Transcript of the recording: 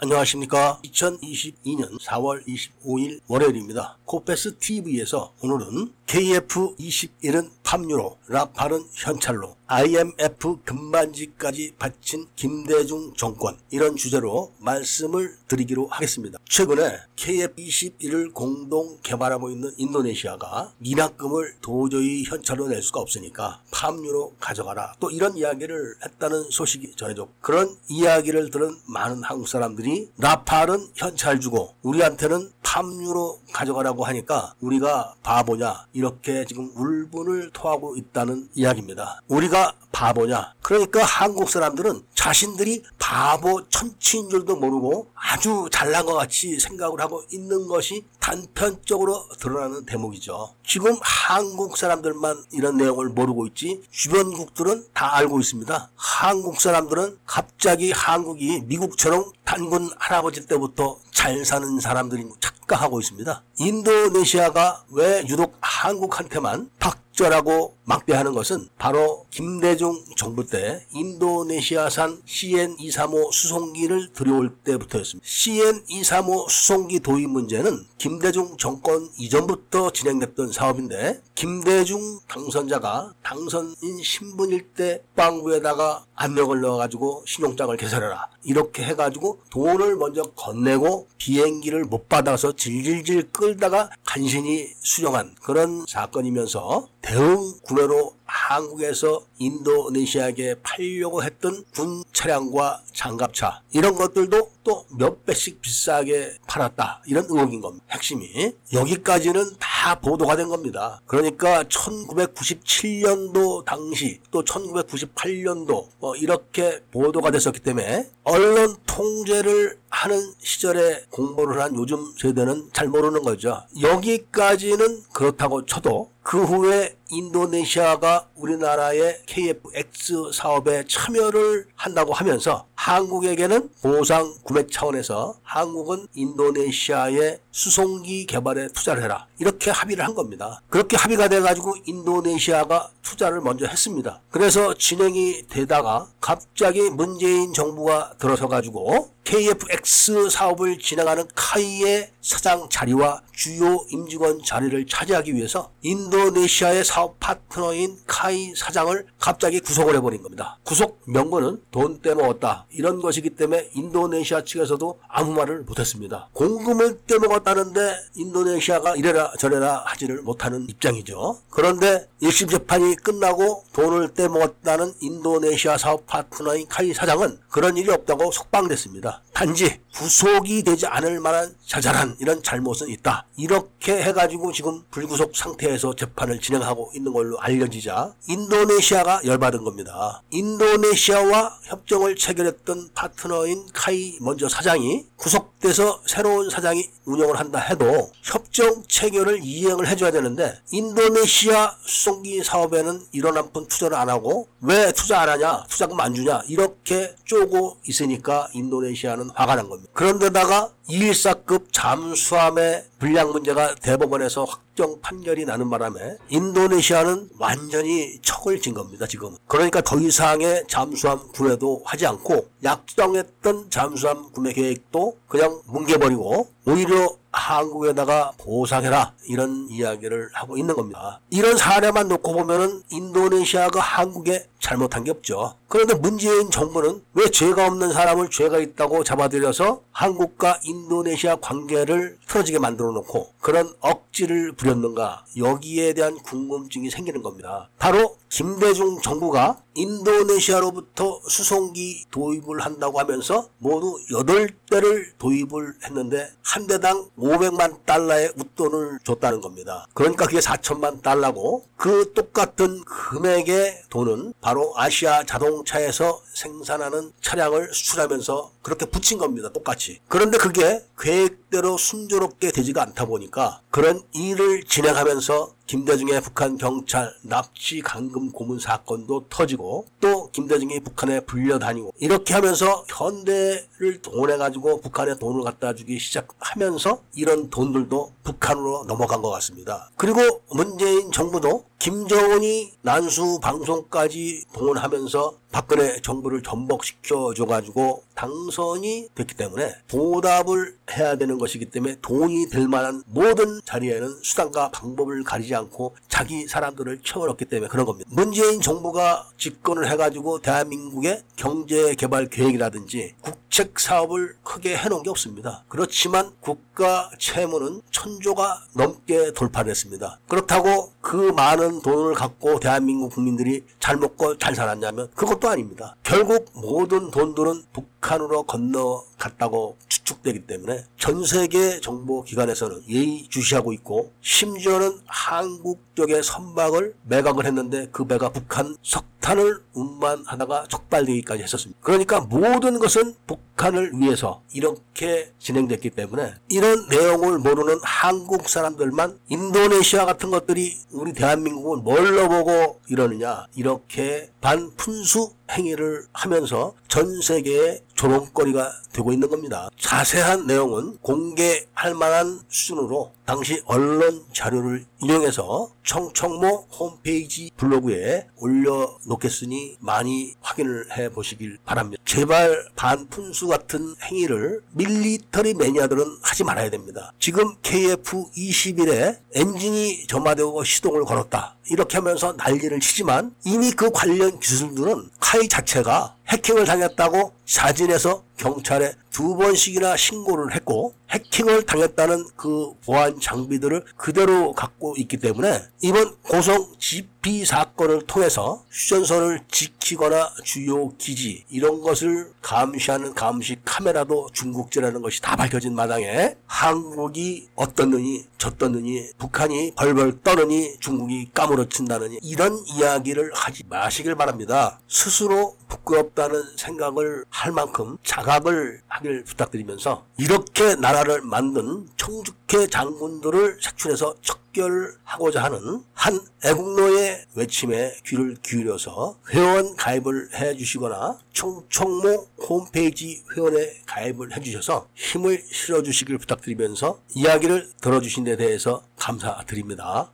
안녕하십니까. 2022년 4월 25일 월요일입니다. 코페스 TV에서 오늘은 KF21은 팜유로, 라팔은 현찰로, IMF 금반지까지 바친 김대중 정권 이런 주제로 말씀을 드리기로 하겠습니다. 최근에 KF21을 공동 개발하고 있는 인도네시아가 미납금을 도저히 현찰로 낼 수가 없으니까 팜유로 가져가라 또 이런 이야기를 했다는 소식이 전해졌고 그런 이야기를 들은 많은 한국 사람들이 라팔은 현찰 주고 우리한테는 팜유로 가져가라고 하니까 우리가 바보냐 이렇게 지금 울분을 토하고 있다는 이야기입니다. 우리가 바보냐? 그러니까 한국 사람들은 자신들이 바보 천치인 줄도 모르고 아주 잘난 것 같이 생각을 하고 있는 것이 단편적으로 드러나는 대목이죠. 지금 한국 사람들만 이런 내용을 모르고 있지 주변국들은 다 알고 있습니다. 한국 사람들은 갑자기 한국이 미국처럼 단군 할아버지 때부터 잘 사는 사람들인 착각하고 있습니다. 인도네시아가 왜 유독 한국한테만 박 절하고 막대하는 것은 바로 김대중 정부 때 인도네시아산 CN235 수송기를 들여올 때부터였습니다. CN235 수송기 도입 문제는 김대중 정권 이전부터 진행됐던 사업인데 김대중 당선자가 당선인 신분일 때 빵부에다가 압력을 넣어가지고 신용장을 개설해라 이렇게 해가지고 돈을 먼저 건네고 비행기를 못 받아서 질질질 끌다가 간신히 수령한 그런 사건이면서 대응 구매로 한국에서 인도네시아에게 팔려고 했던 군 차량과 장갑차 이런 것들도 또 몇 배씩 비싸게 팔았다 이런 의혹인 겁니다. 핵심이 여기까지는 다 보도가 된 겁니다. 그러니까 1997년도 당시 또 1998년도 뭐 이렇게 보도가 됐었기 때문에 언론 통제를 하는 시절에 공부를 한 요즘 세대는 잘 모르는 거죠. 여기까지는 그렇다고 쳐도 그 후에 인도네시아가 우리나라의 KFX 사업에 참여를 한다고 하면서 한국에게는 보상 구매 차원에서 한국은 인도네시아의 수송기 개발에 투자를 해라. 이렇게 합의를 한 겁니다. 그렇게 합의가 돼가지고 인도네시아가 투자를 먼저 했습니다. 그래서 진행이 되다가 갑자기 문재인 정부가 들어서가지고 KFX 사업을 진행하는 카이의 사장 자리와 주요 임직원 자리를 차지하기 위해서 인도네시아의 사업 파트너인 카이 사장을 갑자기 구속을 해버린 겁니다. 구속 명분은 돈 떼먹었다 이런 것이기 때문에 인도네시아 측에서도 아무 말을 못했습니다. 공금을 떼먹었다 는데 인도네시아가 이래라 저래라 하지를 못하는 입장이죠. 그런데 1심 재판이 끝나고 돈을 떼먹었다는 인도네시아 사업 파트너인 카이 사장은 그런 일이 없다고 속방됐습니다. 단지 구속이 되지 않을 만한 자잘한 이런 잘못은 있다. 이렇게 해가지고 지금 불구속 상태에서 재판을 진행하고 있는 걸로 알려지자 인도네시아가 열받은 겁니다. 인도네시아와 협정을 체결했던 파트너인 카이 먼저 사장이 구속돼서 새로운 사장이 운영을 한다 해도 협정 체결을 이행을 해줘야 되는데 인도네시아 수송기 사업에는 이런 한 푼 투자를 안 하고 왜 투자 안 하냐 투자금 안 주냐 이렇게 쪼고 있으니까 인도네시아는 화가 난 겁니다. 그런데다가 214급 잠수함의 불량 문제가 대법원에서 확정 판결이 나는 바람에 인도네시아는 완전히 척을 진 겁니다, 지금. 그러니까 더 이상의 잠수함 구매도 하지 않고 약정했던 잠수함 구매 계획도 그냥 뭉개버리고 오히려 한국에다가 보상해라 이런 이야기를 하고 있는 겁니다. 이런 사례만 놓고 보면은 인도네시아가 한국에 잘못한 게 없죠. 그런데 문재인 정부는 왜 죄가 없는 사람을 죄가 있다고 잡아들여서 한국과 인도네시아 관계를 틀어지게 만들어 놓고 그런 억지를 부렸는가 여기에 대한 궁금증이 생기는 겁니다. 바로 김대중 정부가 인도네시아로부터 수송기 도입을 한다고 하면서 모두 8대를 도입을 했는데 한 대당 500만 달러의 웃돈을 줬다는 겁니다. 그러니까 그게 4천만 달러고 그 똑같은 금액의 돈은 바로 아시아 자동차에서 생산하는 차량을 수출하면서 그렇게 붙인 겁니다. 똑같이. 그런데 그게 계획대로 순조롭게 되지가 않다 보니까 그런 일을 진행하면서 김대중의 북한 경찰 납치 감금 고문 사건도 터지고 또 김대중이 북한에 불려다니고 이렇게 하면서 현대를 동원해가지고 북한에 돈을 갖다 주기 시작하면서 이런 돈들도 북한으로 넘어간 것 같습니다. 그리고 문재인 정부도 김정은이 난수 방송까지 동원하면서 박근혜 정부를 전복시켜 줘가지고 당선이 됐기 때문에 보답을 해야 되는 것이기 때문에 돈이 될 만한 모든 자리에는 수단과 방법을 가리지 않고 자기 사람들을 채워넣기 때문에 그런 겁니다. 문재인 정부가 집권을 해가지고 대한민국의 경제 개발 계획이라든지 국책 사업을 크게 해놓은 게 없습니다. 그렇지만 국가 채무는 천조가 넘게 돌파를 했습니다. 그렇다고 그 많은 돈을 갖고 대한민국 국민들이 잘 먹고 잘 살았냐면 그것도 아닙니다. 결국 모든 돈들은 북한으로 건너 갔다고 추측되기 때문에 전 세계 정보 기관에서는 예의주시하고 있고 심지어는 한국 쪽의 선박을 매각을 했는데 그 배가 북한 석 탄을 운반하다가 적발되기까지 했었습니다. 그러니까 모든 것은 북한을 위해서 이렇게 진행됐기 때문에 이런 내용을 모르는 한국 사람들만 인도네시아 같은 것들이 우리 대한민국을 뭘로 보고 이러느냐 이렇게 반푼수 행위를 하면서 전 세계에 조롱거리가 되고 있는 겁니다. 자세한 내용은 공개할 만한 수준으로 당시 언론 자료를 인용해서 청청모 홈페이지 블로그에 올려놓겠으니 많이 확인을 해 보시길 바랍니다. 제발 반푼수 같은 행위를 밀리터리 매니아들은 하지 말아야 됩니다. 지금 KF-21에 엔진이 점화되고 시동을 걸었다. 이렇게 하면서 난리를 치지만 이미 그 관련 기술들은 카이 자체가 해킹을 당했다고 사진에서 경찰에 두 번씩이나 신고를 했고 해킹을 당했다는 그 보안 장비들을 그대로 갖고 있기 때문에 이번 고성 GP 사건을 통해서 휴전선을 지키거나 주요 기지 이런 것을 감시하는 감시 카메라도 중국제라는 것이 다 밝혀진 마당에 한국이 어떻느니 저떻느니 북한이 벌벌 떠느니 중국이 까무러친다느니 이런 이야기를 하지 마시길 바랍니다. 스스로 부끄럽다는 생각을 할 만큼 자각을 하길 부탁드리면서 이렇게 나라 를 만든 청주케 장군들을 색출해서 척결하고자 하는 한 애국노의 외침에 귀를 기울여서 회원 가입을 해 주시거나 청청모 홈페이지 회원에 가입을 해 주셔서 힘을 실어 주시길 부탁드리면서 이야기를 들어주신 데 대해서 감사드립니다.